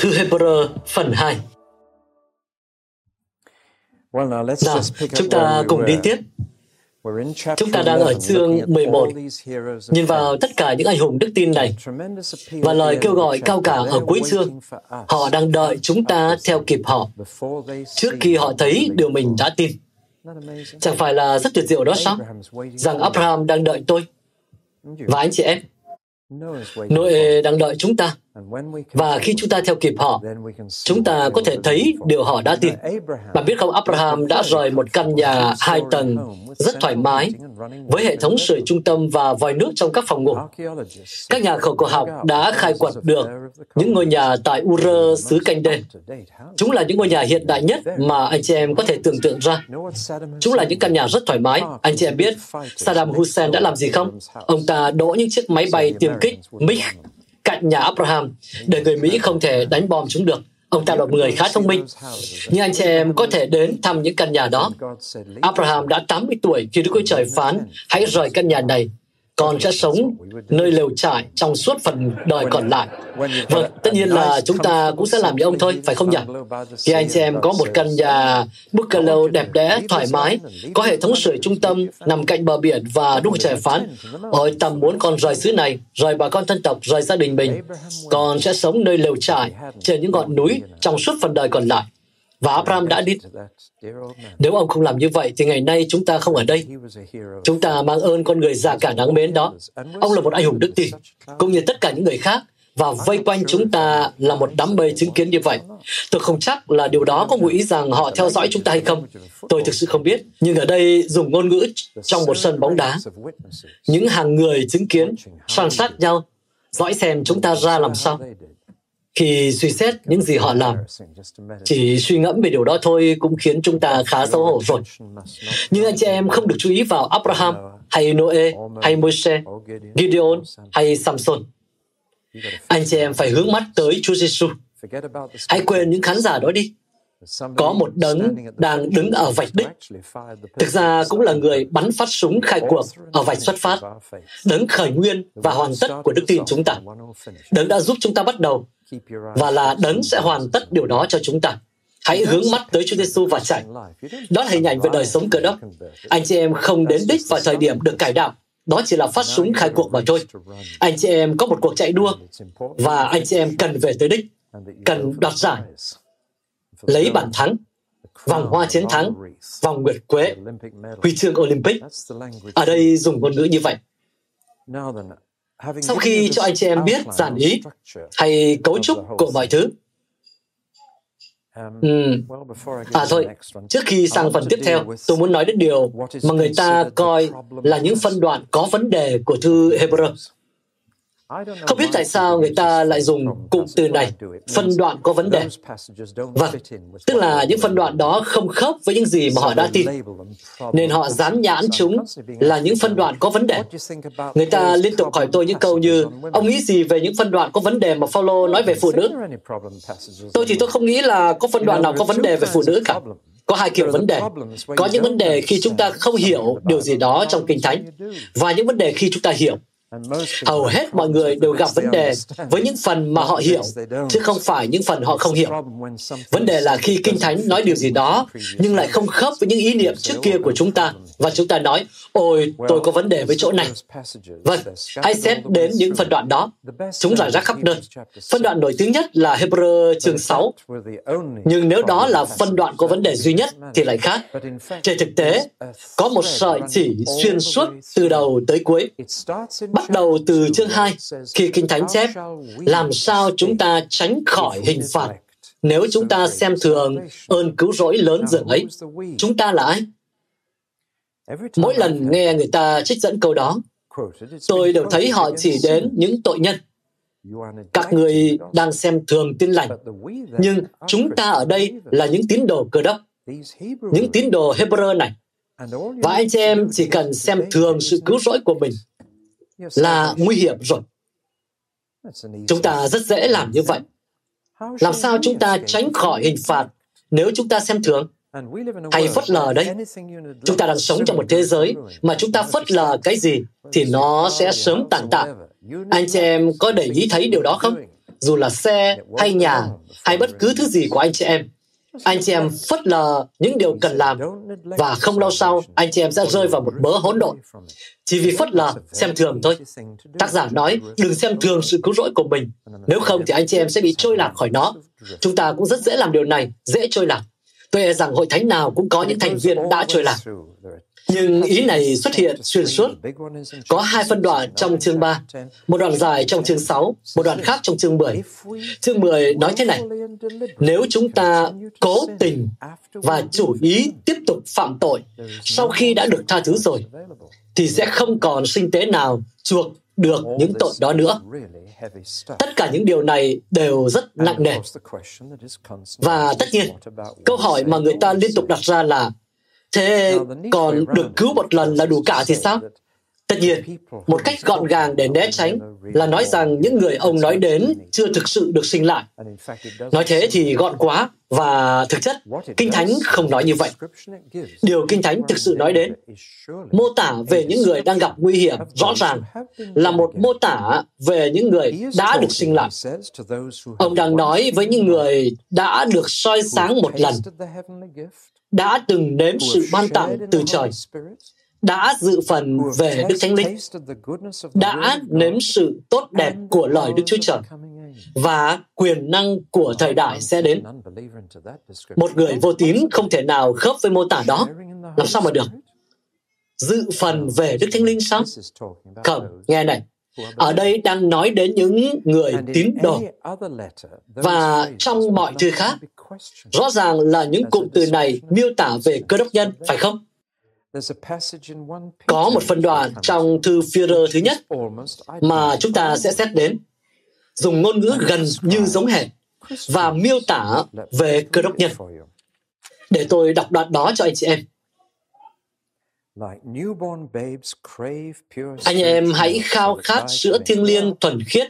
Thư Hebrew phần 2 Nào, chúng ta cùng đi tiếp. Chúng ta đang ở chương 11, nhìn vào tất cả những anh hùng đức tin này và lời kêu gọi cao cả ở cuối chương. Họ đang đợi chúng ta theo kịp họ trước khi họ thấy điều mình đã tin. Chẳng phải là rất tuyệt diệu đó sao? Rằng Abraham đang đợi tôi và anh chị em. Noe đang đợi chúng ta và khi chúng ta theo kịp họ, chúng ta có thể thấy điều họ đã tin. Bạn biết không, Abraham đã rời một căn nhà hai tầng rất thoải mái, với hệ thống sưởi trung tâm và vòi nước trong các phòng ngủ. Các nhà khảo cổ học đã khai quật được những ngôi nhà tại Ur xứ Canh Đê. Chúng là những ngôi nhà hiện đại nhất mà anh chị em có thể tưởng tượng ra. Chúng là những căn nhà rất thoải mái. Anh chị em biết Saddam Hussein đã làm gì không? Ông ta đổ những chiếc máy bay tiêm kích MiG cạnh nhà Abraham để người Mỹ không thể đánh bom chúng được. Ông ta là một người khá thông minh. Nhưng anh chị em có thể đến thăm những căn nhà đó. Abraham đã 80 tuổi khi Đức Chúa Trời phán, hãy rời căn nhà này con sẽ sống nơi lều trại trong suốt phần đời còn lại. Vâng, tất nhiên là chúng ta cũng sẽ làm như ông thôi, phải không nhỉ? Khi anh chị em có một căn nhà bungalow đẹp đẽ, thoải mái, có hệ thống sưởi trung tâm, nằm cạnh bờ biển và đúng Trời phán, ôi tầm muốn con rời xứ này, rời bà con thân tộc, rời gia đình mình, con sẽ sống nơi lều trại trên những ngọn núi trong suốt phần đời còn lại. Và Abraham đã đi. Nếu ông không làm như vậy thì ngày nay chúng ta không ở đây. Chúng ta mang ơn con người già cả đáng mến đó. Ông là một anh hùng đức tin, cũng như tất cả những người khác và vây quanh chúng ta là một đám mây chứng kiến như vậy. Tôi không chắc là điều đó có ngụ ý rằng họ theo dõi chúng ta hay không. Tôi thực sự không biết. Nhưng ở đây dùng ngôn ngữ trong một sân bóng đá. Những hàng người chứng kiến, san sát nhau, dõi xem chúng ta ra làm sao khi suy xét những gì họ làm. Chỉ suy ngẫm về điều đó thôi cũng khiến chúng ta khá xấu hổ rồi. Nhưng anh chị em không được chú ý vào Abraham, hay Noe, hay Moshe, Gideon, hay Samson. Anh chị em phải hướng mắt tới Chúa Giêsu. Hãy quên những khán giả đó đi. Có một đấng đang đứng ở vạch đích. Thực ra cũng là người bắn phát súng khai cuộc ở vạch xuất phát. Đấng khởi nguyên và hoàn tất của đức tin chúng ta. Đấng đã giúp chúng ta bắt đầu và là đấng sẽ hoàn tất điều đó cho chúng ta. Hãy hướng mắt tới Chúa Giêsu và chạy. Đó là hình ảnh về đời sống cơ đốc. Anh chị em không đến đích vào thời điểm được cải đạo. Đó chỉ là phát súng khai cuộc mà thôi. Anh chị em có một cuộc chạy đua và anh chị em cần về tới đích, cần đoạt giải, lấy bàn thắng, vòng hoa chiến thắng, vòng nguyệt quế, huy chương Olympic. Ở đây dùng ngôn ngữ như vậy. Sau khi cho anh chị em biết giản ý hay cấu trúc của mọi thứ, Ừ. À thôi, trước khi sang phần tiếp theo, tôi muốn nói đến điều mà người ta coi là những phân đoạn có vấn đề của thư Hebrew. Không biết tại sao người ta lại dùng cụm từ này, phân đoạn có vấn đề. Vâng, tức là những phân đoạn đó không khớp với những gì mà họ đã tin, nên họ dán nhãn chúng là những phân đoạn có vấn đề. Người ta liên tục hỏi tôi những câu như, ông nghĩ gì về những phân đoạn có vấn đề mà Paulo nói về phụ nữ? Tôi thì tôi không nghĩ là có phân đoạn nào có vấn đề về phụ nữ cả có hai kiểu vấn đề có những vấn đề khi chúng ta không hiểu điều gì đó trong kinh thánh và những vấn đề khi chúng ta hiểu hầu hết mọi người đều gặp vấn đề với những phần mà họ hiểu, chứ không phải những phần họ không hiểu. Vấn đề là khi kinh thánh nói điều gì đó, nhưng lại không khớp với những ý niệm trước kia của chúng ta. Và chúng ta nói, ôi, tôi có vấn đề với chỗ này. Vâng hãy xét đến những phần đoạn đó. Chúng rải rác khắp nơi. Phân đoạn nổi tiếng nhất là Hebrew chương 6 nhưng nếu đó là phân đoạn có vấn đề duy nhất thì lại khác. Trên thực tế, có một sợi chỉ xuyên suốt từ đầu tới cuối bắt đầu từ chương 2 khi Kinh Thánh chép làm sao chúng ta tránh khỏi hình phạt nếu chúng ta xem thường ơn cứu rỗi lớn dường ấy. Chúng ta là ai? Mỗi lần nghe người ta trích dẫn câu đó, tôi đều thấy họ chỉ đến những tội nhân. Các người đang xem thường tin lành, nhưng chúng ta ở đây là những tín đồ cơ đốc, những tín đồ Hebrew này. Và anh chị em chỉ cần xem thường sự cứu rỗi của mình là nguy hiểm rồi. Chúng ta rất dễ làm như vậy. Làm sao chúng ta tránh khỏi hình phạt nếu chúng ta xem thường? hay phớt lờ đấy. Chúng ta đang sống trong một thế giới mà chúng ta phớt lờ cái gì thì nó sẽ sớm tàn tạ. Anh chị em có để ý thấy điều đó không? Dù là xe hay nhà hay bất cứ thứ gì của anh chị em, anh chị em phớt lờ những điều cần làm và không lâu sau, anh chị em sẽ rơi vào một mớ hỗn độn. Chỉ vì phớt lờ, xem thường thôi. Tác giả nói, đừng xem thường sự cứu rỗi của mình. Nếu không thì anh chị em sẽ bị trôi lạc khỏi nó. Chúng ta cũng rất dễ làm điều này, dễ trôi lạc. Tôi e rằng hội thánh nào cũng có những thành viên đã trôi lạc nhưng ý này xuất hiện xuyên suốt. Có hai phân đoạn trong chương 3, một đoạn dài trong chương 6, một đoạn khác trong chương 10. Chương 10 nói thế này, nếu chúng ta cố tình và chủ ý tiếp tục phạm tội sau khi đã được tha thứ rồi, thì sẽ không còn sinh tế nào chuộc được những tội đó nữa. Tất cả những điều này đều rất nặng nề. Và tất nhiên, câu hỏi mà người ta liên tục đặt ra là Thế còn được cứu một lần là đủ cả thì sao? Tất nhiên, một cách gọn gàng để né tránh là nói rằng những người ông nói đến chưa thực sự được sinh lại. Nói thế thì gọn quá, và thực chất, Kinh Thánh không nói như vậy. Điều Kinh Thánh thực sự nói đến, mô tả về những người đang gặp nguy hiểm rõ ràng là một mô tả về những người đã được sinh lại. Ông đang nói với những người đã được soi sáng một lần, đã từng nếm sự ban tặng từ trời, đã dự phần về Đức Thánh Linh, đã nếm sự tốt đẹp của lời Đức Chúa Trời và quyền năng của thời đại sẽ đến. Một người vô tín không thể nào khớp với mô tả đó. Làm sao mà được? Dự phần về Đức Thánh Linh sao? Không, nghe này. Ở đây đang nói đến những người tín đồ. Và trong mọi thư khác, Rõ ràng là những cụm từ này miêu tả về cơ đốc nhân, phải không? Có một phân đoạn trong thư Führer thứ nhất mà chúng ta sẽ xét đến, dùng ngôn ngữ gần như giống hệt và miêu tả về cơ đốc nhân. Để tôi đọc đoạn đó cho anh chị em. Anh em hãy khao khát sữa thiêng liêng thuần khiết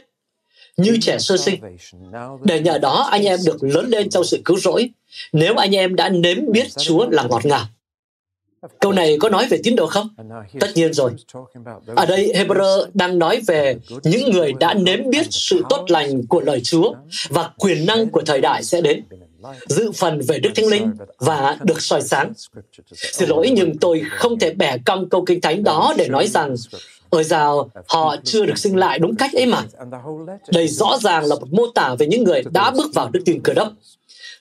như trẻ sơ sinh. Để nhờ đó anh em được lớn lên trong sự cứu rỗi, nếu anh em đã nếm biết Chúa là ngọt ngào. Câu này có nói về tín đồ không? Tất nhiên rồi. Ở đây Hebrew đang nói về những người đã nếm biết sự tốt lành của lời Chúa và quyền năng của thời đại sẽ đến dự phần về Đức Thánh Linh và được soi sáng. Xin lỗi nhưng tôi không thể bẻ cong câu kinh thánh đó để nói rằng Ôi dào, họ chưa được sinh lại đúng cách ấy mà. Đây rõ ràng là một mô tả về những người đã bước vào đức tin cơ đốc.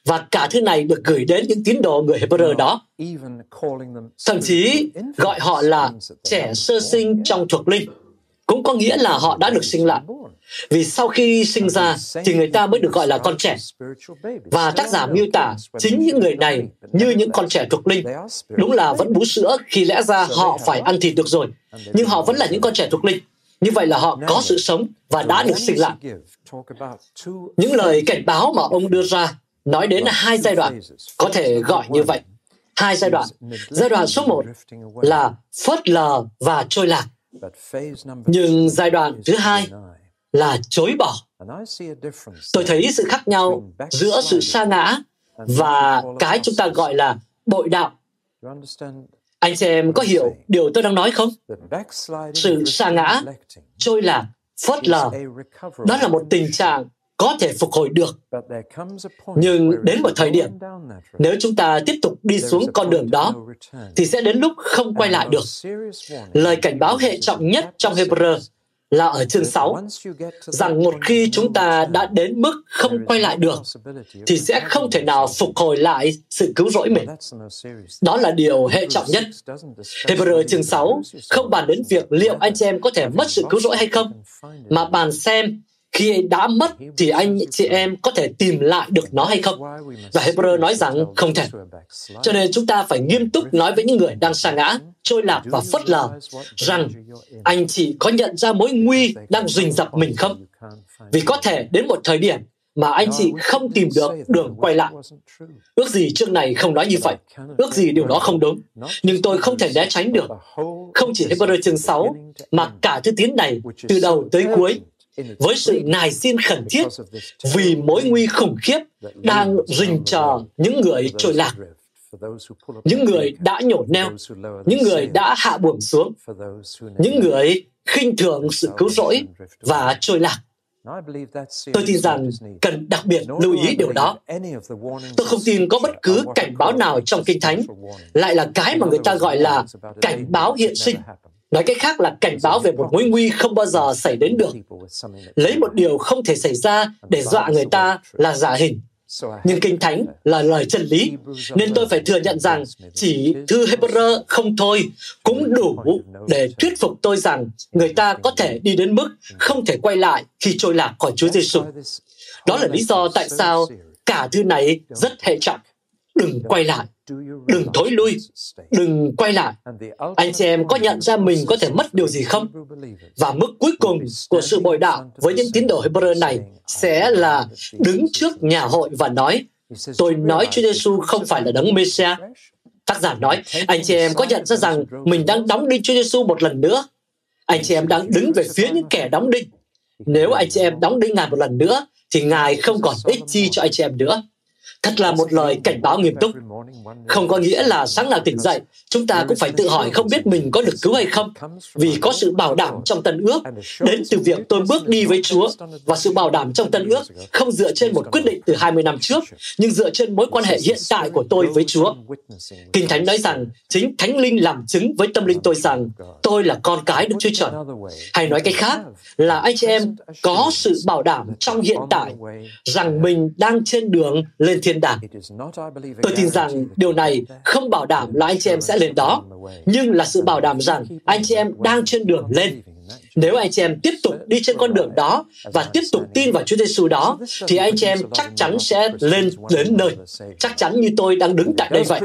Và cả thứ này được gửi đến những tín đồ người Hebrew đó. Thậm chí gọi họ là trẻ sơ sinh trong thuộc linh, cũng có nghĩa là họ đã được sinh lại. Vì sau khi sinh ra thì người ta mới được gọi là con trẻ. Và tác giả miêu tả chính những người này như những con trẻ thuộc linh. Đúng là vẫn bú sữa khi lẽ ra họ phải ăn thịt được rồi. Nhưng họ vẫn là những con trẻ thuộc linh. Như vậy là họ có sự sống và đã được sinh lại. Những lời cảnh báo mà ông đưa ra nói đến hai giai đoạn, có thể gọi như vậy. Hai giai đoạn. Giai đoạn số một là phớt lờ và trôi lạc. Nhưng giai đoạn thứ hai là chối bỏ. Tôi thấy sự khác nhau giữa sự sa ngã và cái chúng ta gọi là bội đạo. Anh chị em có hiểu điều tôi đang nói không? Sự sa ngã, trôi lạc, phớt lờ, đó là một tình trạng có thể phục hồi được. Nhưng đến một thời điểm, nếu chúng ta tiếp tục đi xuống con đường đó, thì sẽ đến lúc không quay lại được. Lời cảnh báo hệ trọng nhất trong Hebrew là ở chương 6, rằng một khi chúng ta đã đến mức không quay lại được, thì sẽ không thể nào phục hồi lại sự cứu rỗi mình. Đó là điều hệ trọng nhất. Hebrew chương 6 không bàn đến việc liệu anh chị em có thể mất sự cứu rỗi hay không, mà bàn xem khi đã mất thì anh chị em có thể tìm lại được nó hay không? Và Hebrew nói rằng không thể. Cho nên chúng ta phải nghiêm túc nói với những người đang sa ngã, trôi lạc và phất lờ rằng anh chị có nhận ra mối nguy đang rình rập mình không? Vì có thể đến một thời điểm mà anh chị không tìm được đường quay lại. Ước gì chương này không nói như vậy, ước gì điều đó không đúng, nhưng tôi không thể né tránh được. Không chỉ Hebrew chương 6, mà cả thứ tiến này từ đầu tới cuối với sự nài xin khẩn thiết vì mối nguy khủng khiếp đang rình chờ những người trôi lạc những người đã nhổ neo, những người đã hạ buồng xuống, những người khinh thường sự cứu rỗi và trôi lạc. Tôi tin rằng cần đặc biệt lưu ý điều đó. Tôi không tin có bất cứ cảnh báo nào trong Kinh Thánh lại là cái mà người ta gọi là cảnh báo hiện sinh. Nói cách khác là cảnh báo về một mối nguy không bao giờ xảy đến được. Lấy một điều không thể xảy ra để dọa người ta là giả hình. Nhưng Kinh Thánh là lời chân lý, nên tôi phải thừa nhận rằng chỉ thư Hebrew không thôi cũng đủ để thuyết phục tôi rằng người ta có thể đi đến mức không thể quay lại khi trôi lạc khỏi Chúa Giêsu. Đó là lý do tại sao cả thư này rất hệ trọng. Đừng quay lại, đừng thối lui, đừng quay lại. Anh chị em có nhận ra mình có thể mất điều gì không? Và mức cuối cùng của sự bội đạo với những tín đồ Hebrew này sẽ là đứng trước nhà hội và nói, tôi nói Chúa Giêsu không phải là đấng Messiah. Tác giả nói, anh chị em có nhận ra rằng mình đang đóng đinh Chúa Giêsu một lần nữa. Anh chị em đang đứng về phía những kẻ đóng đinh. Nếu anh chị em đóng đinh Ngài một lần nữa, thì Ngài không còn ích chi cho anh chị em nữa. Thật là một lời cảnh báo nghiêm túc. Không có nghĩa là sáng nào tỉnh dậy, chúng ta cũng phải tự hỏi không biết mình có được cứu hay không, vì có sự bảo đảm trong tân ước đến từ việc tôi bước đi với Chúa và sự bảo đảm trong tân ước không dựa trên một quyết định từ 20 năm trước, nhưng dựa trên mối quan hệ hiện tại của tôi với Chúa. Kinh Thánh nói rằng chính Thánh Linh làm chứng với tâm linh tôi rằng tôi là con cái Đức Chúa Trời. Hay nói cách khác là anh chị em có sự bảo đảm trong hiện tại rằng mình đang trên đường lên thiên đàng. Tôi tin rằng điều này không bảo đảm là anh chị em sẽ lên đó, nhưng là sự bảo đảm rằng anh chị em đang trên đường lên. Nếu anh chị em tiếp tục đi trên con đường đó và tiếp tục tin vào Chúa Giêsu đó, thì anh chị em chắc chắn sẽ lên đến nơi. Chắc chắn như tôi đang đứng tại đây vậy.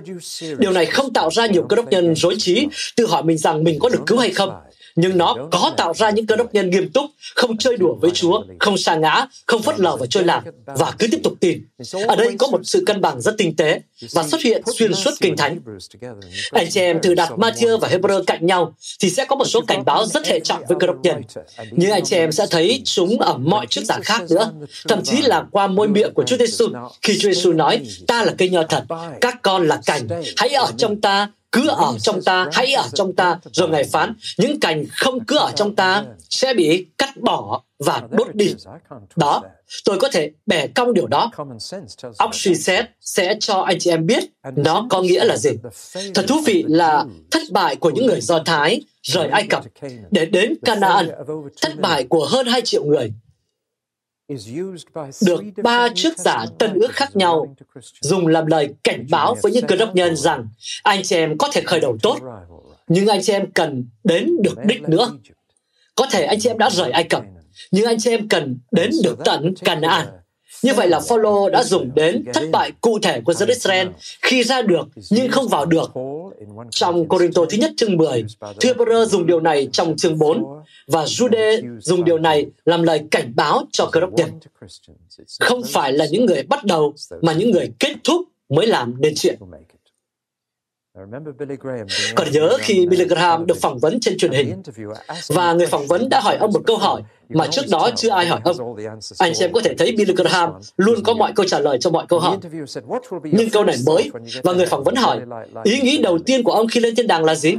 Điều này không tạo ra nhiều cơ đốc nhân rối trí, tự hỏi mình rằng mình có được cứu hay không nhưng nó có tạo ra những cơ đốc nhân nghiêm túc, không chơi đùa với Chúa, không sa ngã, không phớt lờ và trôi lạc, và cứ tiếp tục tin. Ở đây có một sự cân bằng rất tinh tế và xuất hiện xuyên suốt Kinh Thánh. Anh chị em thử đặt Matthew và Hebrew cạnh nhau thì sẽ có một số cảnh báo rất hệ trọng với cơ đốc nhân. Nhưng anh chị em sẽ thấy chúng ở mọi chức giả khác nữa, thậm chí là qua môi miệng của Chúa Giêsu khi Chúa Giêsu nói, ta là cây nho thật, các con là cành, hãy ở trong ta cứ ở trong ta, hãy ở trong ta, rồi Ngài phán, những cành không cứ ở trong ta sẽ bị cắt bỏ và đốt đi. Đó, tôi có thể bẻ cong điều đó. Óc suy xét sẽ cho anh chị em biết nó có nghĩa là gì. Thật thú vị là thất bại của những người Do Thái rời Ai Cập để đến Canaan, thất bại của hơn 2 triệu người được ba trước giả tân ước khác nhau dùng làm lời cảnh báo với những cơ đốc nhân rằng anh chị em có thể khởi đầu tốt, nhưng anh chị em cần đến được đích nữa. Có thể anh chị em đã rời Ai Cập, nhưng anh chị em cần đến được tận Canaan. Như vậy là Phaolô đã dùng đến thất bại cụ thể của dân Israel khi ra được nhưng không vào được. Trong Corinto thứ nhất chương 10, Thư dùng điều này trong chương 4 và Jude dùng điều này làm lời cảnh báo cho cơ đốc nhân. Không phải là những người bắt đầu mà những người kết thúc mới làm nên chuyện. Còn nhớ khi Billy Graham được phỏng vấn trên truyền hình và người phỏng vấn đã hỏi ông một câu hỏi mà trước đó chưa ai hỏi ông. Anh xem có thể thấy Billy Graham luôn có mọi câu trả lời cho mọi câu hỏi. Nhưng câu này mới và người phỏng vấn hỏi, ý nghĩ đầu tiên của ông khi lên thiên đàng là gì?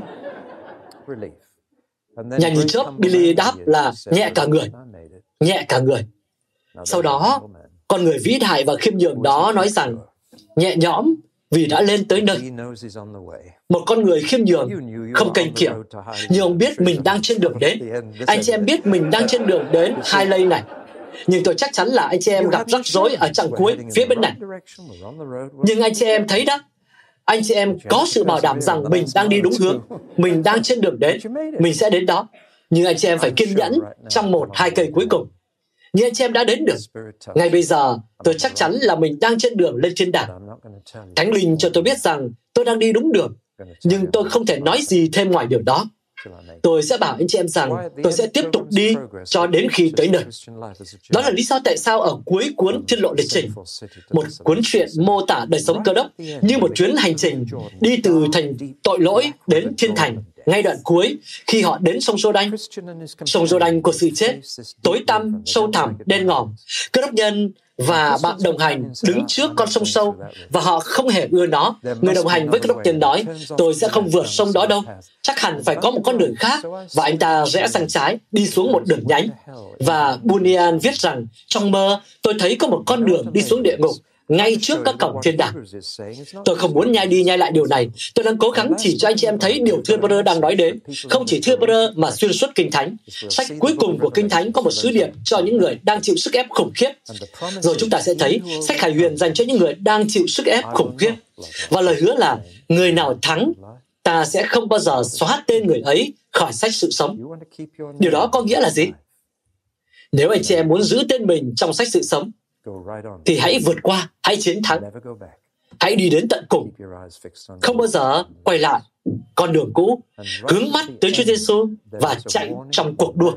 Nhanh như chớp, Billy đáp là nhẹ cả người. Nhẹ cả người. Sau đó, con người vĩ đại và khiêm nhường đó nói rằng nhẹ nhõm vì đã lên tới nơi. Một con người khiêm nhường, không kênh kiệu, nhưng ông biết mình đang trên đường đến. Anh chị em biết mình đang trên đường đến hai lây này. Nhưng tôi chắc chắn là anh chị em gặp rắc rối ở chặng cuối phía bên này. Nhưng anh chị em thấy đó, anh chị em có sự bảo đảm rằng mình đang đi đúng hướng, mình đang trên đường đến, mình sẽ đến đó. Nhưng anh chị em phải kiên nhẫn trong một hai cây cuối cùng. như anh chị em đã đến được. Ngay bây giờ, tôi chắc chắn là mình đang trên đường lên thiên đàng. Thánh Linh cho tôi biết rằng tôi đang đi đúng đường, nhưng tôi không thể nói gì thêm ngoài điều đó. Tôi sẽ bảo anh chị em rằng tôi sẽ tiếp tục đi cho đến khi tới nơi. Đó là lý do tại sao ở cuối cuốn Thiên lộ lịch trình, một cuốn truyện mô tả đời sống cơ đốc như một chuyến hành trình đi từ thành tội lỗi đến thiên thành ngay đoạn cuối khi họ đến sông Sô Đanh. Sông Sô Đanh của sự chết, tối tăm, sâu thẳm, đen ngòm. Cơ đốc nhân và bạn đồng hành đứng trước con sông sâu và họ không hề ưa nó. Người đồng hành với cơ đốc nhân nói, tôi sẽ không vượt sông đó đâu. Chắc hẳn phải có một con đường khác và anh ta rẽ sang trái, đi xuống một đường nhánh. Và Bunyan viết rằng, trong mơ, tôi thấy có một con đường đi xuống địa ngục ngay trước các cổng thiên đàng. Tôi không muốn nhai đi nhai lại điều này. Tôi đang cố gắng chỉ cho anh chị em thấy điều Thưa Brother đang nói đến. Không chỉ Thưa Brother mà xuyên suốt Kinh Thánh. Sách cuối cùng của Kinh Thánh có một sứ điệp cho những người đang chịu sức ép khủng khiếp. Rồi chúng ta sẽ thấy sách Khải Huyền dành cho những người đang chịu sức ép khủng khiếp. Và lời hứa là người nào thắng, ta sẽ không bao giờ xóa tên người ấy khỏi sách sự sống. Điều đó có nghĩa là gì? Nếu anh chị em muốn giữ tên mình trong sách sự sống, thì hãy vượt qua, hãy chiến thắng. Hãy đi đến tận cùng. Không bao giờ quay lại con đường cũ, hướng mắt tới Chúa Giêsu và chạy trong cuộc đua.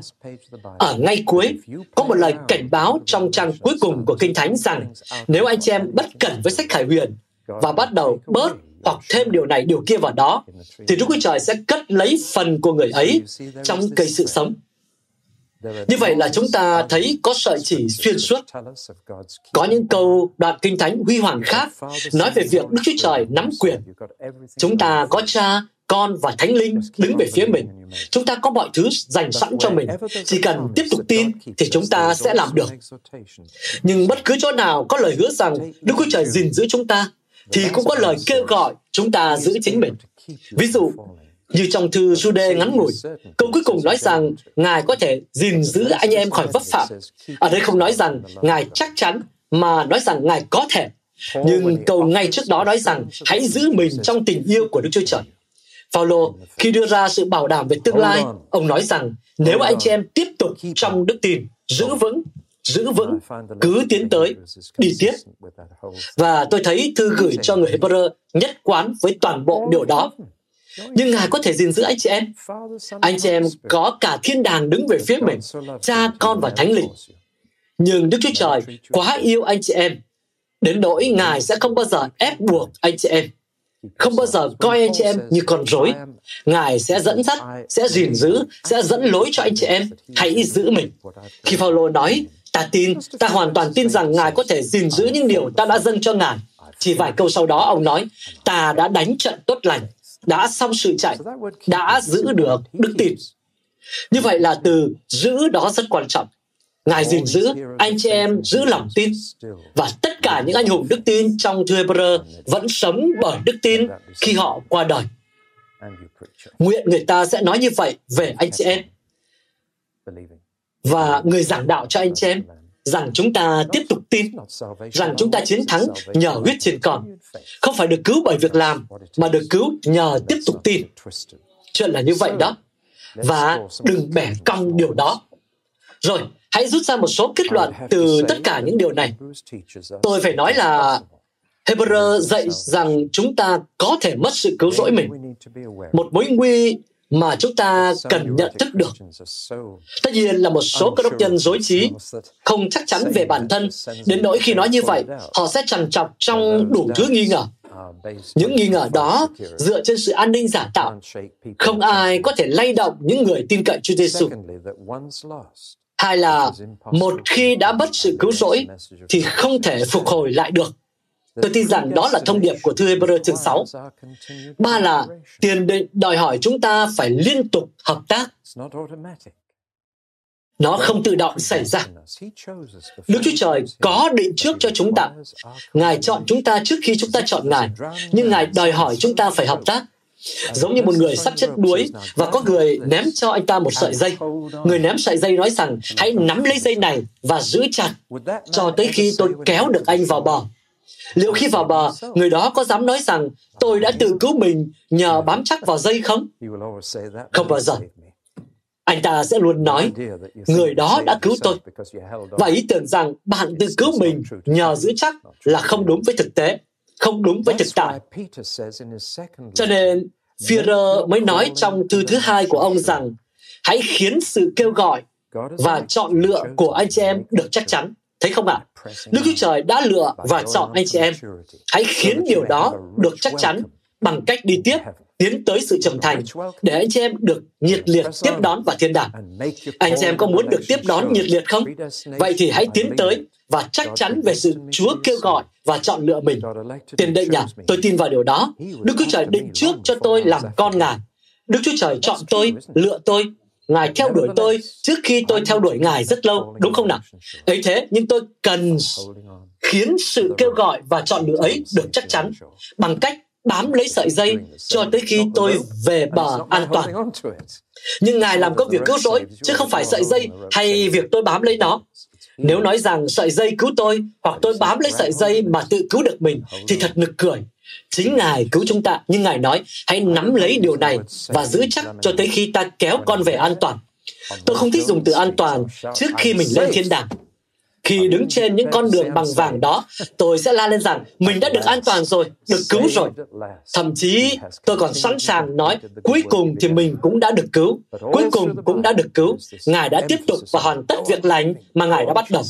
Ở ngay cuối, có một lời cảnh báo trong trang cuối cùng của Kinh Thánh rằng nếu anh chị em bất cẩn với sách Khải Huyền và bắt đầu bớt hoặc thêm điều này điều kia vào đó, thì Đức Chúa Trời sẽ cất lấy phần của người ấy trong cây sự sống. Như vậy là chúng ta thấy có sợi chỉ xuyên suốt. Có những câu đoạn kinh thánh huy hoàng khác nói về việc Đức Chúa Trời nắm quyền. Chúng ta có cha, con và thánh linh đứng về phía mình. Chúng ta có mọi thứ dành sẵn cho mình. Chỉ cần tiếp tục tin thì chúng ta sẽ làm được. Nhưng bất cứ chỗ nào có lời hứa rằng Đức Chúa Trời gìn giữ chúng ta, thì cũng có lời kêu gọi chúng ta giữ chính mình. Ví dụ, như trong thư Jude ngắn ngủi, câu cuối cùng nói rằng Ngài có thể gìn giữ anh em khỏi vấp phạm. Ở đây không nói rằng Ngài chắc chắn, mà nói rằng Ngài có thể. Nhưng câu ngay trước đó nói rằng hãy giữ mình trong tình yêu của Đức Chúa Trời. Phaolô khi đưa ra sự bảo đảm về tương lai, ông nói rằng nếu anh chị em tiếp tục trong đức tin, giữ vững, giữ vững, cứ tiến tới, đi tiếp. Và tôi thấy thư gửi cho người Hebrew nhất quán với toàn bộ điều đó nhưng Ngài có thể gìn giữ anh chị em. Anh chị em có cả thiên đàng đứng về phía mình, cha, con và thánh linh. Nhưng Đức Chúa Trời quá yêu anh chị em, đến nỗi Ngài sẽ không bao giờ ép buộc anh chị em. Không bao giờ coi anh chị em như con rối. Ngài sẽ dẫn dắt, sẽ gìn giữ, sẽ dẫn lối cho anh chị em. Hãy giữ mình. Khi Phaolô nói, ta tin, ta hoàn toàn tin rằng Ngài có thể gìn giữ những điều ta đã dâng cho Ngài. Chỉ vài câu sau đó ông nói, ta đã đánh trận tốt lành, đã xong sự chạy, đã giữ được đức tin. Như vậy là từ giữ đó rất quan trọng. Ngài gìn giữ, anh chị em giữ lòng tin. Và tất cả những anh hùng đức tin trong thư Hebrew vẫn sống bởi đức tin khi họ qua đời. Nguyện người ta sẽ nói như vậy về anh chị em. Và người giảng đạo cho anh chị em rằng chúng ta tiếp tục tin, rằng chúng ta chiến thắng nhờ huyết trên con. Không phải được cứu bởi việc làm, mà được cứu nhờ tiếp tục tin. Chuyện là như vậy đó. Và đừng bẻ cong điều đó. Rồi, hãy rút ra một số kết luận từ tất cả những điều này. Tôi phải nói là Hebrew dạy rằng chúng ta có thể mất sự cứu rỗi mình. Một mối nguy mà chúng ta cần nhận thức được. Tất nhiên là một số cơ đốc nhân dối trí, không chắc chắn về bản thân, đến nỗi khi nói như vậy, họ sẽ trằn trọc trong đủ thứ nghi ngờ. Những nghi ngờ đó dựa trên sự an ninh giả tạo. Không ai có thể lay động những người tin cậy Chúa Giêsu. Hai là một khi đã mất sự cứu rỗi thì không thể phục hồi lại được. Tôi tin rằng đó là thông điệp của thư Hebrew chương 6. Ba là tiền định đòi hỏi chúng ta phải liên tục hợp tác. Nó không tự động xảy ra. Đức Chúa Trời có định trước cho chúng ta. Ngài chọn chúng ta trước khi chúng ta chọn Ngài. Nhưng Ngài đòi hỏi chúng ta phải hợp tác. Giống như một người sắp chết đuối và có người ném cho anh ta một sợi dây. Người ném sợi dây nói rằng, hãy nắm lấy dây này và giữ chặt cho tới khi tôi kéo được anh vào bờ. Liệu khi vào bờ, người đó có dám nói rằng tôi đã tự cứu mình nhờ bám chắc vào dây không? Không bao giờ. anh ta sẽ luôn nói, người đó đã cứu tôi. Và ý tưởng rằng bạn tự cứu mình nhờ giữ chắc là không đúng với thực tế, không đúng với thực tại. Cho nên, Führer mới nói trong thư thứ hai của ông rằng, hãy khiến sự kêu gọi và chọn lựa của anh chị em được chắc chắn. Thấy không ạ? À? Đức Chúa Trời đã lựa và chọn anh chị em. Hãy khiến điều đó được chắc chắn bằng cách đi tiếp tiến tới sự trưởng thành để anh chị em được nhiệt liệt tiếp đón vào thiên đàng. Anh chị em có muốn được tiếp đón nhiệt liệt không? Vậy thì hãy tiến tới và chắc chắn về sự Chúa kêu gọi và chọn lựa mình. Tiền định nhỉ? Tôi tin vào điều đó. Đức Chúa Trời định trước cho tôi làm con Ngài. Đức Chúa Trời chọn tôi, lựa tôi Ngài theo đuổi tôi trước khi tôi theo đuổi Ngài rất lâu, đúng không nào? Ấy thế, nhưng tôi cần khiến sự kêu gọi và chọn lựa ấy được chắc chắn bằng cách bám lấy sợi dây cho tới khi tôi về bờ an toàn. Nhưng Ngài làm công việc cứu rỗi, chứ không phải sợi dây hay việc tôi bám lấy nó. Nếu nói rằng sợi dây cứu tôi, hoặc tôi bám lấy sợi dây mà tự cứu được mình, thì thật nực cười. Chính Ngài cứu chúng ta, nhưng Ngài nói, hãy nắm lấy điều này và giữ chắc cho tới khi ta kéo con về an toàn. Tôi không thích dùng từ an toàn trước khi mình lên thiên đàng. Khi đứng trên những con đường bằng vàng đó, tôi sẽ la lên rằng mình đã được an toàn rồi, được cứu rồi. Thậm chí tôi còn sẵn sàng nói cuối cùng thì mình cũng đã được cứu, cuối cùng cũng đã được cứu. Ngài đã tiếp tục và hoàn tất việc lành mà Ngài đã bắt đầu.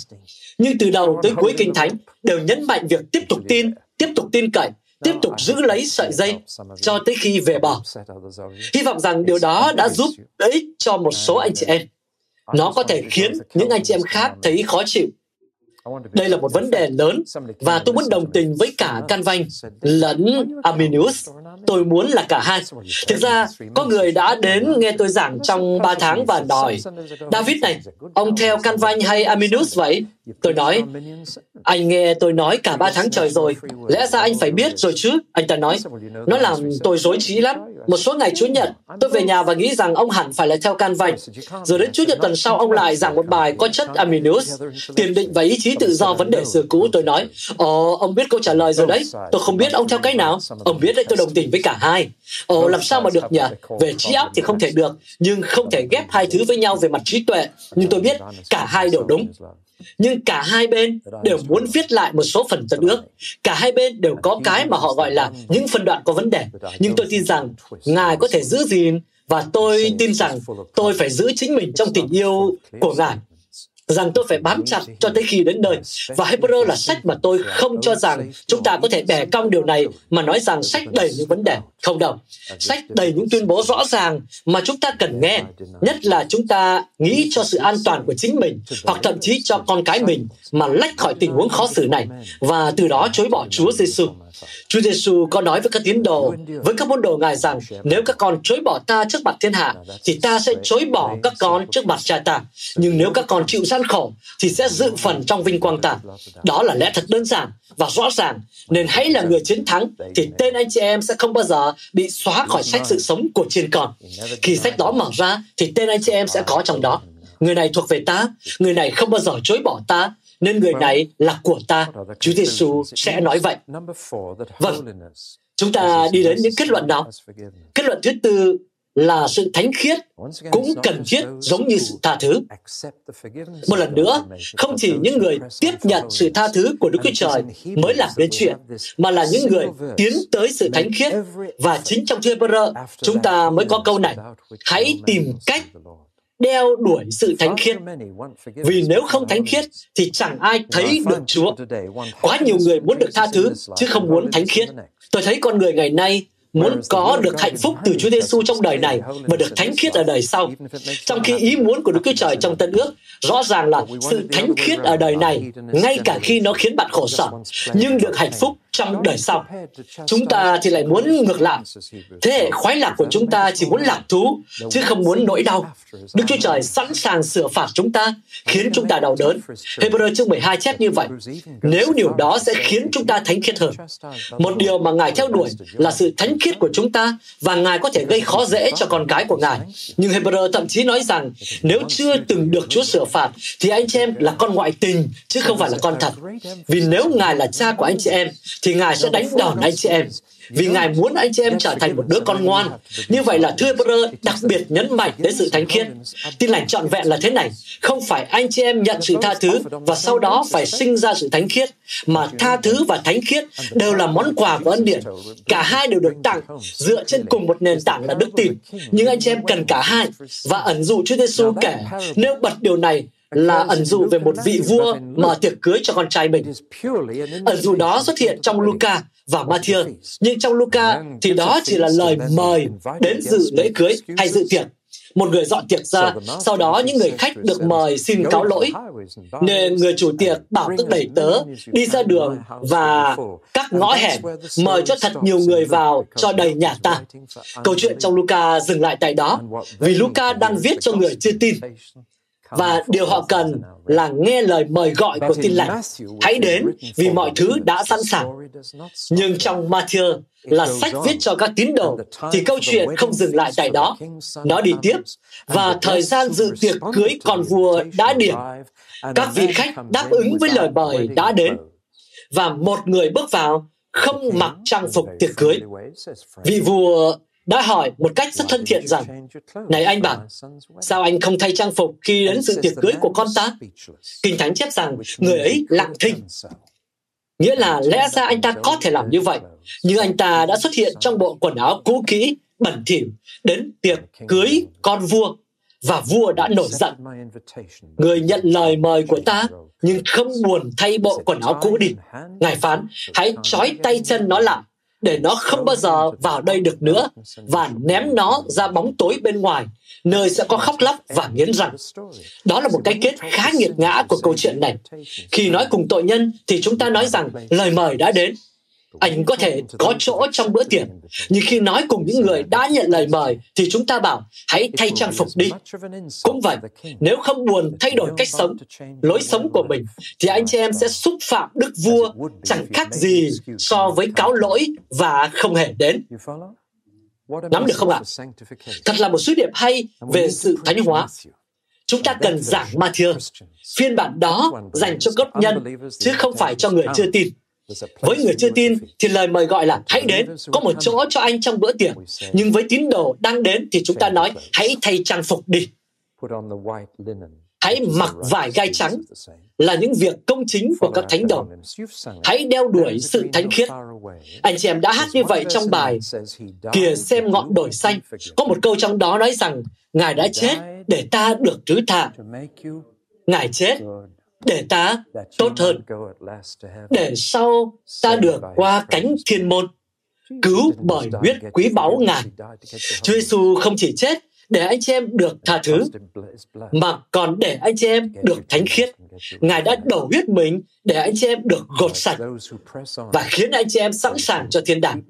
Nhưng từ đầu tới cuối Kinh Thánh đều nhấn mạnh việc tiếp tục tin, tiếp tục tin cậy, tiếp tục giữ lấy sợi dây cho tới khi về bờ. Hy vọng rằng điều đó đã giúp ích cho một số anh chị em. Nó có thể khiến những anh chị em khác thấy khó chịu đây là một vấn đề lớn và tôi muốn đồng tình với cả Canvanh lẫn Arminius. Tôi muốn là cả hai. Thực ra, có người đã đến nghe tôi giảng trong 3 tháng và đòi David này, ông theo Canvanh hay Arminius vậy? Tôi nói, anh nghe tôi nói cả ba tháng trời rồi, lẽ ra anh phải biết rồi chứ? Anh ta nói, nó làm tôi rối trí lắm. Một số ngày Chủ nhật, tôi về nhà và nghĩ rằng ông hẳn phải là theo can vạch Rồi đến Chủ nhật tuần sau, ông lại giảng một bài có chất Arminius, tiền định và ý chí tự do vấn đề xưa cũ. Tôi nói, ồ, ông biết câu trả lời rồi đấy. Tôi không biết ông theo cái nào. Ông biết đấy, tôi đồng tình với cả hai. Ồ, làm sao mà được nhỉ? Về trí óc thì không thể được, nhưng không thể ghép hai thứ với nhau về mặt trí tuệ. Nhưng tôi biết cả hai đều đúng nhưng cả hai bên đều muốn viết lại một số phần tân ước. Cả hai bên đều có cái mà họ gọi là những phân đoạn có vấn đề. Nhưng tôi tin rằng ngài có thể giữ gìn và tôi tin rằng tôi phải giữ chính mình trong tình yêu của ngài rằng tôi phải bám chặt cho tới khi đến đời Và Hebrew là sách mà tôi không cho rằng chúng ta có thể bẻ cong điều này mà nói rằng sách đầy những vấn đề. Không đâu. Sách đầy những tuyên bố rõ ràng mà chúng ta cần nghe. Nhất là chúng ta nghĩ cho sự an toàn của chính mình hoặc thậm chí cho con cái mình mà lách khỏi tình huống khó xử này và từ đó chối bỏ Chúa Giêsu. Chúa Giêsu có nói với các tín đồ, với các môn đồ Ngài rằng nếu các con chối bỏ ta trước mặt thiên hạ, thì ta sẽ chối bỏ các con trước mặt cha ta. Nhưng nếu các con chịu gian khổ, thì sẽ dự phần trong vinh quang ta. Đó là lẽ thật đơn giản và rõ ràng. Nên hãy là người chiến thắng, thì tên anh chị em sẽ không bao giờ bị xóa khỏi sách sự sống của chiên con. Khi sách đó mở ra, thì tên anh chị em sẽ có trong đó. Người này thuộc về ta, người này không bao giờ chối bỏ ta, nên người này là của ta. Chúa Giêsu sẽ nói vậy. Vâng, chúng ta đi đến những kết luận nào? Kết luận thứ tư là sự thánh khiết cũng cần thiết giống như sự tha thứ. Một lần nữa, không chỉ những người tiếp nhận sự tha thứ của Đức Chúa Trời mới làm nên chuyện, mà là những người tiến tới sự thánh khiết. Và chính trong Hebrew, chúng ta mới có câu này, hãy tìm cách đeo đuổi sự thánh khiết. Vì nếu không thánh khiết thì chẳng ai thấy được Chúa. Quá nhiều người muốn được tha thứ chứ không muốn thánh khiết. Tôi thấy con người ngày nay muốn có được hạnh phúc từ Chúa Giêsu trong đời này và được thánh khiết ở đời sau. Trong khi ý muốn của Đức Chúa Trời trong Tân ước rõ ràng là sự thánh khiết ở đời này, ngay cả khi nó khiến bạn khổ sở, nhưng được hạnh phúc trong đời sau. Chúng ta thì lại muốn ngược lại. Thế hệ khoái lạc của chúng ta chỉ muốn lạc thú, chứ không muốn nỗi đau. Đức Chúa Trời sẵn sàng sửa phạt chúng ta, khiến chúng ta đau đớn. Hebrew chương 12 chép như vậy. Nếu điều đó sẽ khiến chúng ta thánh khiết hơn. Một điều mà Ngài theo đuổi là sự thánh khiết của chúng ta và Ngài có thể gây khó dễ cho con cái của Ngài. Nhưng Hebrew thậm chí nói rằng, nếu chưa từng được Chúa sửa phạt, thì anh chị em là con ngoại tình, chứ không phải là con thật. Vì nếu Ngài là cha của anh chị em, thì Ngài sẽ đánh đòn anh chị em vì Ngài muốn anh chị em trở thành một đứa con ngoan. Như vậy là thưa Hebrew đặc biệt nhấn mạnh đến sự thánh khiết. Tin lành trọn vẹn là thế này, không phải anh chị em nhận sự tha thứ và sau đó phải sinh ra sự thánh khiết, mà tha thứ và thánh khiết đều là món quà của ân điển. Cả hai đều được tặng dựa trên cùng một nền tảng là đức tin. Nhưng anh chị em cần cả hai và ẩn dụ Chúa Giêsu kể nếu bật điều này là ẩn dụ về một vị vua mở tiệc cưới cho con trai mình. Ẩn dụ đó xuất hiện trong Luca và Matthew, nhưng trong Luca thì đó chỉ là lời mời đến dự lễ cưới hay dự tiệc. Một người dọn tiệc ra, sau đó những người khách được mời xin cáo lỗi. Nên người chủ tiệc bảo tức đẩy tớ đi ra đường và các ngõ hẻm mời cho thật nhiều người vào cho đầy nhà ta. Câu chuyện trong Luca dừng lại tại đó, vì Luca đang viết cho người chưa tin và điều họ cần là nghe lời mời gọi của tin lành. Hãy đến vì mọi thứ đã sẵn sàng. Nhưng trong Matthew là sách viết cho các tín đồ, thì câu chuyện không dừng lại tại đó. Nó đi tiếp, và thời gian dự tiệc cưới con vua đã điểm. Các vị khách đáp ứng với lời mời đã đến. Và một người bước vào không mặc trang phục tiệc cưới. Vị vua đã hỏi một cách rất thân thiện rằng, Này anh bạn, sao anh không thay trang phục khi đến sự tiệc cưới của con ta? Kinh Thánh chép rằng người ấy lặng thinh. Nghĩa là lẽ ra anh ta có thể làm như vậy, nhưng anh ta đã xuất hiện trong bộ quần áo cũ kỹ, bẩn thỉu, đến tiệc cưới con vua, và vua đã nổi giận. Người nhận lời mời của ta, nhưng không buồn thay bộ quần áo cũ đi. Ngài phán, hãy trói tay chân nó lại để nó không bao giờ vào đây được nữa và ném nó ra bóng tối bên ngoài, nơi sẽ có khóc lóc và nghiến răng. Đó là một cái kết khá nghiệt ngã của câu chuyện này. Khi nói cùng tội nhân thì chúng ta nói rằng lời mời đã đến, anh có thể có chỗ trong bữa tiệc, nhưng khi nói cùng những người đã nhận lời mời thì chúng ta bảo, hãy thay trang phục đi. Cũng vậy, nếu không buồn thay đổi cách sống, lối sống của mình, thì anh chị em sẽ xúc phạm đức vua chẳng khác gì so với cáo lỗi và không hề đến. Nắm được không ạ? Thật là một sứ điệp hay về sự thánh hóa. Chúng ta cần giảng Matthew phiên bản đó dành cho gốc nhân, chứ không phải cho người chưa tin với người chưa tin thì lời mời gọi là hãy đến, có một chỗ cho anh trong bữa tiệc. Nhưng với tín đồ đang đến thì chúng ta nói hãy thay trang phục đi. Hãy mặc vải gai trắng là những việc công chính của các thánh đồ. Hãy đeo đuổi sự thánh khiết. Anh chị em đã hát như vậy trong bài Kìa xem ngọn đồi xanh. Có một câu trong đó nói rằng Ngài đã chết để ta được thứ tha. Ngài chết để ta tốt hơn, để sau ta được qua cánh thiên môn, cứu bởi huyết quý báu Ngài. Chúa Giêsu không chỉ chết để anh chị em được tha thứ, mà còn để anh chị em được thánh khiết. Ngài đã đổ huyết mình để anh chị em được gột sạch và khiến anh chị em sẵn sàng cho thiên đàng.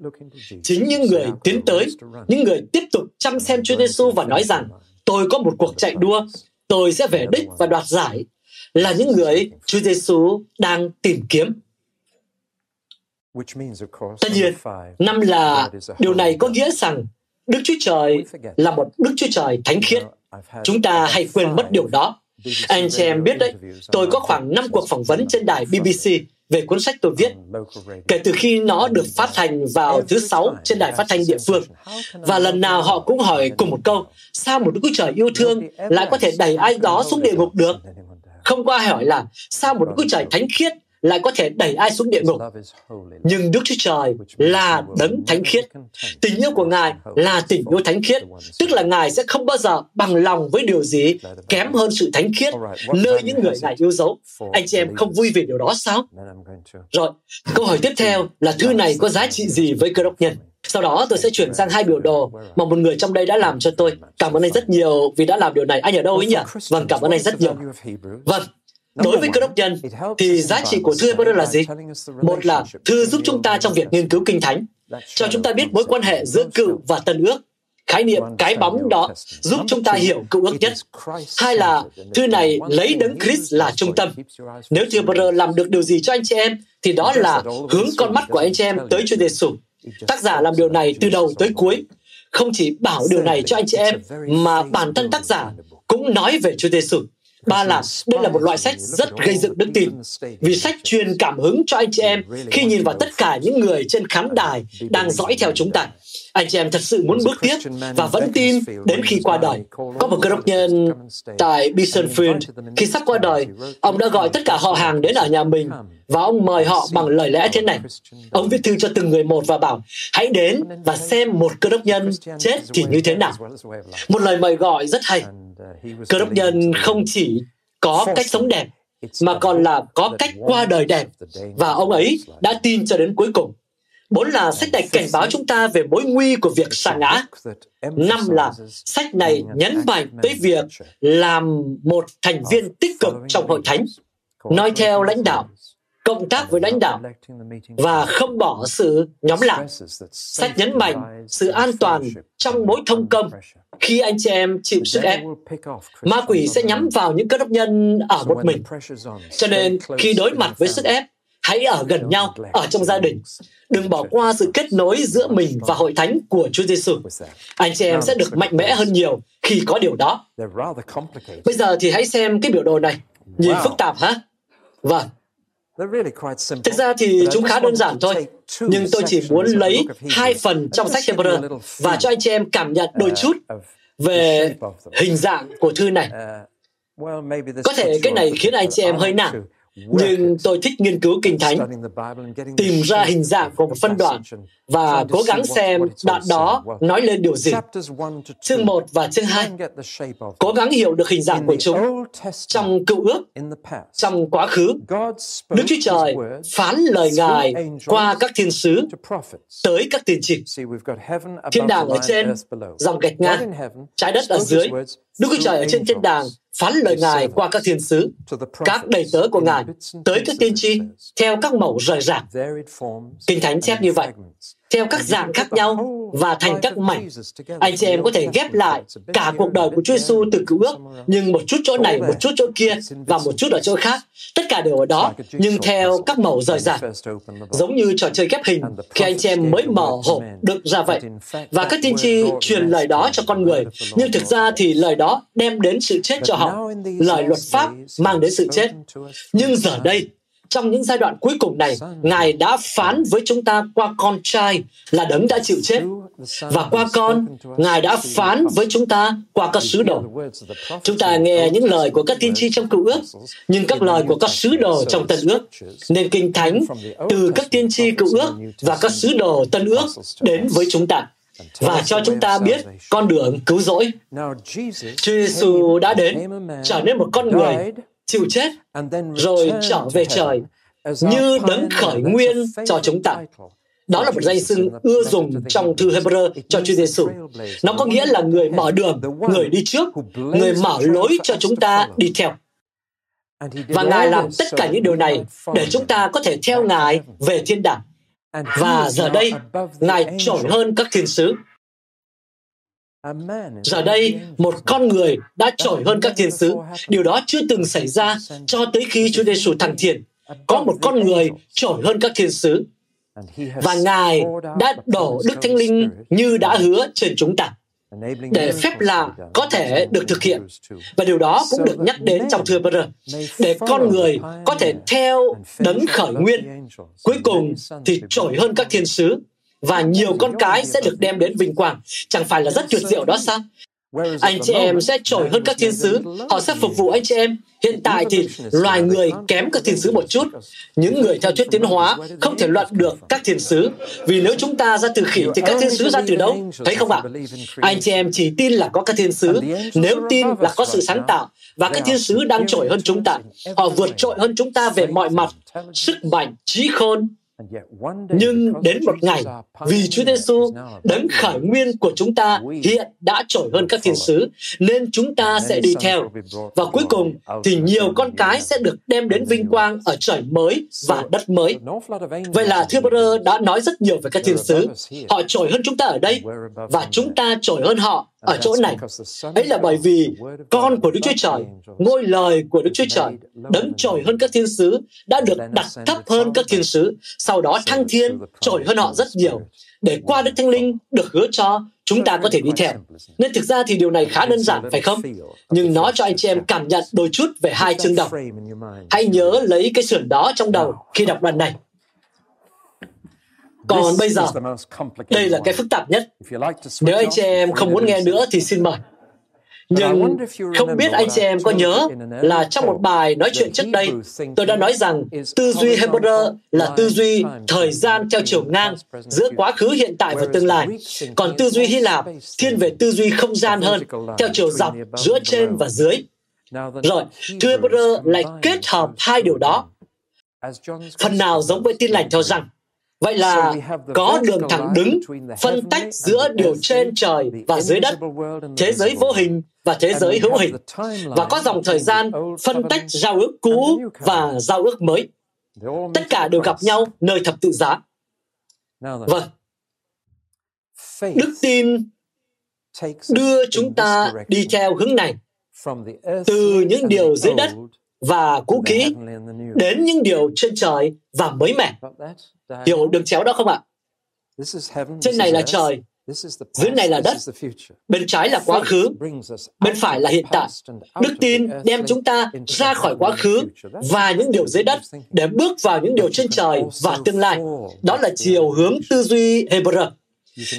Chính những người tiến tới, những người tiếp tục chăm xem Chúa Giêsu và nói rằng tôi có một cuộc chạy đua, tôi sẽ về đích và đoạt giải là những người Chúa Giêsu đang tìm kiếm. Tất nhiên, năm là điều này có nghĩa rằng Đức Chúa Trời là một Đức Chúa Trời thánh khiết. Chúng ta hay quên mất điều đó. Anh chị em biết đấy, tôi có khoảng 5 cuộc phỏng vấn trên đài BBC về cuốn sách tôi viết, kể từ khi nó được phát hành vào thứ Sáu trên đài phát thanh địa phương. Và lần nào họ cũng hỏi cùng một câu, sao một Đức Chúa Trời yêu thương lại có thể đẩy ai đó xuống địa ngục được? Không có ai hỏi là sao một Đức Trời thánh khiết lại có thể đẩy ai xuống địa ngục. Nhưng Đức Chúa Trời là đấng thánh khiết. Tình yêu của Ngài là tình yêu thánh khiết, tức là Ngài sẽ không bao giờ bằng lòng với điều gì kém hơn sự thánh khiết nơi những người Ngài yêu dấu. Anh chị em không vui vì điều đó sao? Rồi, câu hỏi tiếp theo là thư này có giá trị gì với cơ đốc nhân? Sau đó tôi sẽ chuyển sang hai biểu đồ mà một người trong đây đã làm cho tôi. Cảm ơn anh rất nhiều vì đã làm điều này. Anh ở đâu ấy nhỉ? Vâng, cảm ơn anh rất nhiều. Vâng, Đối với cơ đốc nhân, thì giá trị của thư Hebrew là gì? Một là thư giúp chúng ta trong việc nghiên cứu kinh thánh, cho chúng ta biết mối quan hệ giữa cựu và tân ước. Khái niệm cái bóng đó giúp chúng ta hiểu cựu ước nhất. Hai là thư này lấy đấng Christ là trung tâm. Nếu thư Hebrew làm được điều gì cho anh chị em, thì đó là hướng con mắt của anh chị em tới Chúa Giêsu. Tác giả làm điều này từ đầu tới cuối, không chỉ bảo điều này cho anh chị em, mà bản thân tác giả cũng nói về Chúa Giêsu. Ba là đây là một loại sách rất gây dựng đức tin, vì sách truyền cảm hứng cho anh chị em khi nhìn vào tất cả những người trên khán đài đang dõi theo chúng ta. Anh chị em thật sự muốn bước tiếp và vẫn tin đến khi qua đời. Có một cơ đốc nhân tại Bisonfield, khi sắp qua đời, ông đã gọi tất cả họ hàng đến ở nhà mình và ông mời họ bằng lời lẽ thế này. Ông viết thư cho từng người một và bảo, hãy đến và xem một cơ đốc nhân chết thì như thế nào. Một lời mời gọi rất hay. Cơ đốc nhân không chỉ có cách sống đẹp, mà còn là có cách qua đời đẹp. Và ông ấy đã tin cho đến cuối cùng. Bốn là sách này cảnh báo chúng ta về mối nguy của việc sa ngã. Năm là sách này nhấn mạnh tới việc làm một thành viên tích cực trong hội thánh, nói theo lãnh đạo, cộng tác với lãnh đạo và không bỏ sự nhóm lạc. Sách nhấn mạnh sự an toàn trong mối thông công khi anh chị em chịu sức ép. Ma quỷ sẽ nhắm vào những cơ đốc nhân ở một mình. Cho nên khi đối mặt với sức ép, hãy ở gần nhau ở trong gia đình đừng bỏ qua sự kết nối giữa mình và hội thánh của Chúa Giêsu. Anh chị em sẽ được mạnh mẽ hơn nhiều khi có điều đó. Bây giờ thì hãy xem cái biểu đồ này. Nhìn phức tạp hả? Vâng. Thực ra thì chúng khá đơn giản thôi, nhưng tôi chỉ muốn lấy hai phần trong sách Hebrew và cho anh chị em cảm nhận đôi chút về hình dạng của thư này. Có thể cái này khiến anh chị em hơi nản, nhưng tôi thích nghiên cứu kinh thánh, tìm ra hình dạng của một phân đoạn và cố gắng xem đoạn đó nói lên điều gì. Chương 1 và chương 2 cố gắng hiểu được hình dạng của chúng trong cựu ước, trong quá khứ. Đức Chúa Trời phán lời Ngài qua các thiên sứ tới các tiên tri. Thiên đàng ở trên, dòng gạch ngang, trái đất ở dưới. Đức Chúa Trời ở trên thiên đàng phán lời Ngài qua các thiên sứ, các đầy tớ của Ngài, tới các tiên tri, theo các mẫu rời rạc. Kinh Thánh chép như vậy theo các dạng khác nhau và thành các mảnh. Anh chị em có thể ghép lại cả cuộc đời của Chúa Giêsu từ cựu ước, nhưng một chút chỗ này, một chút chỗ kia và một chút ở chỗ khác. Tất cả đều ở đó, nhưng theo các màu rời rạc. Giống như trò chơi ghép hình, khi anh chị em mới mở hộp được ra vậy. Và các tiên tri truyền lời đó cho con người, nhưng thực ra thì lời đó đem đến sự chết cho họ. Lời luật pháp mang đến sự chết. Nhưng giờ đây, trong những giai đoạn cuối cùng này, Ngài đã phán với chúng ta qua con trai là đấng đã chịu chết. Và qua con, Ngài đã phán với chúng ta qua các sứ đồ. Chúng ta nghe những lời của các tiên tri trong cựu ước, nhưng các lời của các sứ đồ trong tân ước. Nên kinh thánh từ các tiên tri cựu ước và các sứ đồ tân ước đến với chúng ta và cho chúng ta biết con đường cứu rỗi. Chúa Giêsu đã đến, trở nên một con người chịu chết, rồi trở về trời như đấng khởi nguyên cho chúng ta. Đó là một danh xưng ưa dùng trong thư Hebrew cho Chúa Giêsu. Nó có nghĩa là người mở đường, người đi trước, người mở lối cho chúng ta đi theo. Và Ngài làm tất cả những điều này để chúng ta có thể theo Ngài về thiên đàng. Và giờ đây, Ngài trội hơn các thiên sứ. Giờ đây, một con người đã trội hơn các thiên sứ. Điều đó chưa từng xảy ra cho tới khi Chúa Giêsu thăng thiên. Có một con người trội hơn các thiên sứ. Và Ngài đã đổ Đức Thánh Linh như đã hứa trên chúng ta để phép lạ có thể được thực hiện. Và điều đó cũng được nhắc đến trong thư Peter, để con người có thể theo đấng khởi nguyên. Cuối cùng thì trội hơn các thiên sứ và nhiều con cái sẽ được đem đến vinh quang. Chẳng phải là rất tuyệt diệu đó sao? Anh chị em sẽ trội hơn các thiên sứ, họ sẽ phục vụ anh chị em. Hiện tại thì loài người kém các thiên sứ một chút. Những người theo thuyết tiến hóa không thể luận được các thiên sứ. Vì nếu chúng ta ra từ khỉ thì các thiên sứ ra từ đâu? Thấy không ạ? Anh chị em chỉ tin là có các thiên sứ. Nếu tin là có sự sáng tạo và các thiên sứ đang trội hơn chúng ta. Họ vượt trội hơn chúng ta về mọi mặt. Sức mạnh, trí khôn, nhưng đến một ngày, vì Chúa Giêsu đấng khởi nguyên của chúng ta hiện đã trội hơn các thiên sứ, nên chúng ta sẽ đi theo. Và cuối cùng thì nhiều con cái sẽ được đem đến vinh quang ở trời mới và đất mới. Vậy là Thư đã nói rất nhiều về các thiên sứ. Họ trội hơn chúng ta ở đây, và chúng ta trội hơn họ ở chỗ này. Ấy là bởi vì con của Đức Chúa Trời, ngôi lời của Đức Chúa Trời, đấng trội hơn các thiên sứ, đã được đặt thấp hơn các thiên sứ, sau đó thăng thiên trội hơn họ rất nhiều, để qua Đức Thánh Linh được hứa cho chúng ta có thể đi theo. Nên thực ra thì điều này khá đơn giản, phải không? Nhưng nó cho anh chị em cảm nhận đôi chút về hai chương đầu. Hãy nhớ lấy cái sườn đó trong đầu khi đọc đoạn này. Còn bây giờ, đây là cái phức tạp nhất. Nếu anh chị em không muốn nghe nữa thì xin mời. Nhưng không biết anh chị em có nhớ là trong một bài nói chuyện trước đây, tôi đã nói rằng tư duy Hebrew là tư duy thời gian theo chiều ngang giữa quá khứ, hiện tại và tương lai. Còn tư duy Hy Lạp thiên về tư duy không gian hơn, theo chiều dọc giữa trên và dưới. Rồi, thư Hebrew lại kết hợp hai điều đó. Phần nào giống với tin lành theo rằng Vậy là có đường thẳng đứng phân tách giữa điều trên trời và dưới đất, thế giới vô hình và thế giới hữu hình, và có dòng thời gian phân tách giao ước cũ và giao ước mới. Tất cả đều gặp nhau nơi thập tự giá. Vâng. Đức tin đưa chúng ta đi theo hướng này từ những điều dưới đất và cũ kỹ đến những điều trên trời và mới mẻ. Hiểu đường chéo đó không ạ? Trên này là trời, dưới này là đất, bên trái là quá khứ, bên phải là hiện tại. Đức tin đem chúng ta ra khỏi quá khứ và những điều dưới đất để bước vào những điều trên trời và tương lai. Đó là chiều hướng tư duy Hebrew.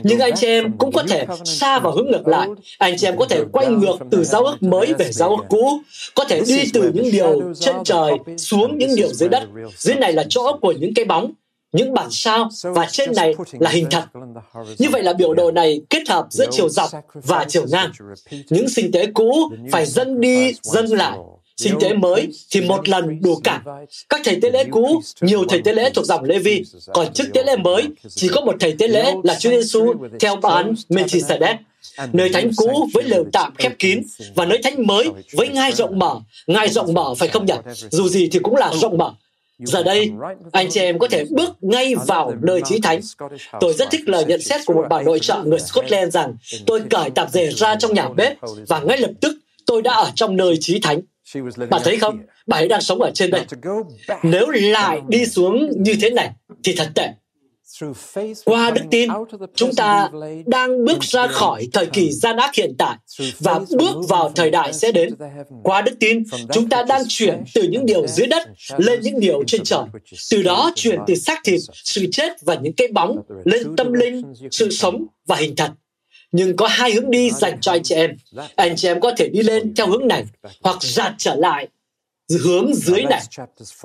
Nhưng anh chị em cũng có thể xa vào hướng ngược lại. Anh chị em có thể quay ngược từ giao ước mới về giao ước cũ, có thể đi từ những điều trên trời xuống những điều dưới đất. Dưới này là chỗ của những cái bóng, những bản sao và trên này là hình thật. Như vậy là biểu đồ này kết hợp giữa chiều dọc và chiều ngang. Những sinh tế cũ phải dâng đi, dâng lại. Sinh tế mới thì một lần đủ cả. Các thầy tế lễ cũ, nhiều thầy tế lễ thuộc dòng Lê Vi, còn chức tế lễ mới chỉ có một thầy tế lễ là Chúa Giêsu theo bán Melchizedek nơi thánh cũ với lều tạm khép kín và nơi thánh mới với ngai rộng mở. Ngai rộng mở phải không nhỉ? Dù gì thì cũng là rộng mở. Giờ đây, anh chị em có thể bước ngay vào nơi trí thánh. Tôi rất thích lời nhận xét của một bà nội trợ người Scotland rằng tôi cởi tạp dề ra trong nhà bếp và ngay lập tức tôi đã ở trong nơi trí thánh. Bạn thấy không? Bà ấy đang sống ở trên đây. Nếu lại đi xuống như thế này thì thật tệ. Qua đức tin, chúng ta đang bước ra khỏi thời kỳ gian ác hiện tại và bước vào thời đại sẽ đến. Qua đức tin, chúng ta đang chuyển từ những điều dưới đất lên những điều trên trời. Từ đó chuyển từ xác thịt, sự chết và những cái bóng lên tâm linh, sự sống và hình thật. Nhưng có hai hướng đi dành cho anh chị em. Anh chị em có thể đi lên theo hướng này hoặc giạt trở lại hướng dưới này.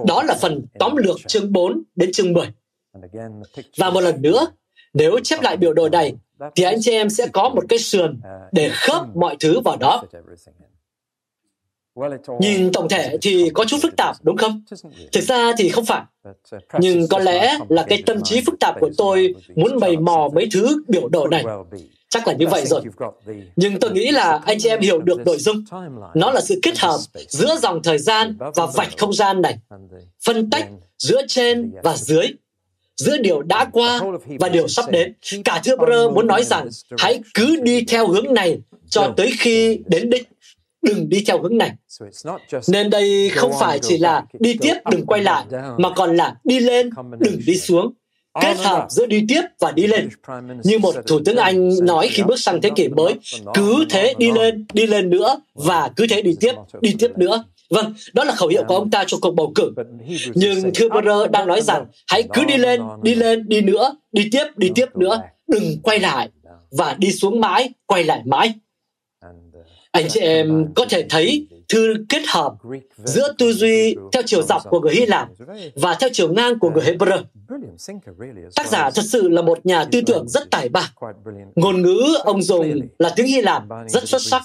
Đó là phần tóm lược chương 4 đến chương 10. Và một lần nữa, nếu chép lại biểu đồ này, thì anh chị em sẽ có một cái sườn để khớp mọi thứ vào đó. Nhìn tổng thể thì có chút phức tạp, đúng không? Thực ra thì không phải. Nhưng có lẽ là cái tâm trí phức tạp của tôi muốn bày mò mấy thứ biểu đồ này. Chắc là như vậy rồi. Nhưng tôi nghĩ là anh chị em hiểu được nội dung. Nó là sự kết hợp giữa dòng thời gian và vạch không gian này. Phân tách giữa trên và dưới giữa điều đã qua và điều sắp đến. Cả thưa Brơ muốn nói rằng hãy cứ đi theo hướng này cho tới khi đến đích. Đừng đi theo hướng này. Nên đây không phải chỉ là đi tiếp đừng quay lại, mà còn là đi lên đừng đi xuống kết hợp giữa đi tiếp và đi lên. Như một thủ tướng Anh nói khi bước sang thế kỷ mới, cứ thế đi lên, đi lên nữa và cứ thế đi tiếp, đi tiếp nữa. Vâng, đó là khẩu hiệu của ông ta cho cuộc bầu cử. Nhưng thưa Burr đang nói rằng hãy cứ đi lên, đi lên, đi nữa, đi tiếp, đi tiếp nữa, đừng quay lại và đi xuống mãi, quay lại mãi. Anh chị em có thể thấy thư kết hợp giữa tư duy theo chiều dọc của người Hy Lạp và theo chiều ngang của người Hebrew. Tác giả thật sự là một nhà tư tưởng rất tài ba. Ngôn ngữ ông dùng là tiếng Hy Lạp rất xuất sắc,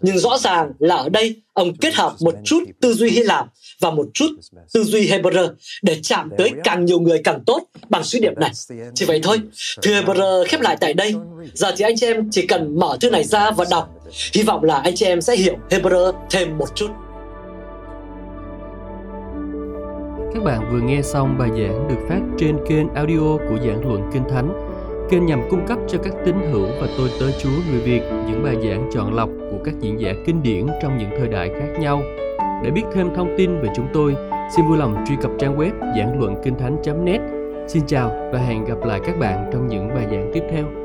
nhưng rõ ràng là ở đây ông kết hợp một chút tư duy Hy Lạp và một chút tư duy Hebrew để chạm tới càng nhiều người càng tốt bằng sứ điệp này. Chỉ vậy thôi. Thư Hebrew khép lại tại đây. Giờ thì anh chị em chỉ cần mở thư này ra và đọc. Hy vọng là anh chị em sẽ hiểu Hebrew thêm một chút. Các bạn vừa nghe xong bài giảng được phát trên kênh audio của giảng luận Kinh Thánh Kênh nhằm cung cấp cho các tín hữu và tôi tới Chúa người Việt những bài giảng chọn lọc của các diễn giả kinh điển trong những thời đại khác nhau. Để biết thêm thông tin về chúng tôi, xin vui lòng truy cập trang web giảng luận kinh thánh.net. Xin chào và hẹn gặp lại các bạn trong những bài giảng tiếp theo.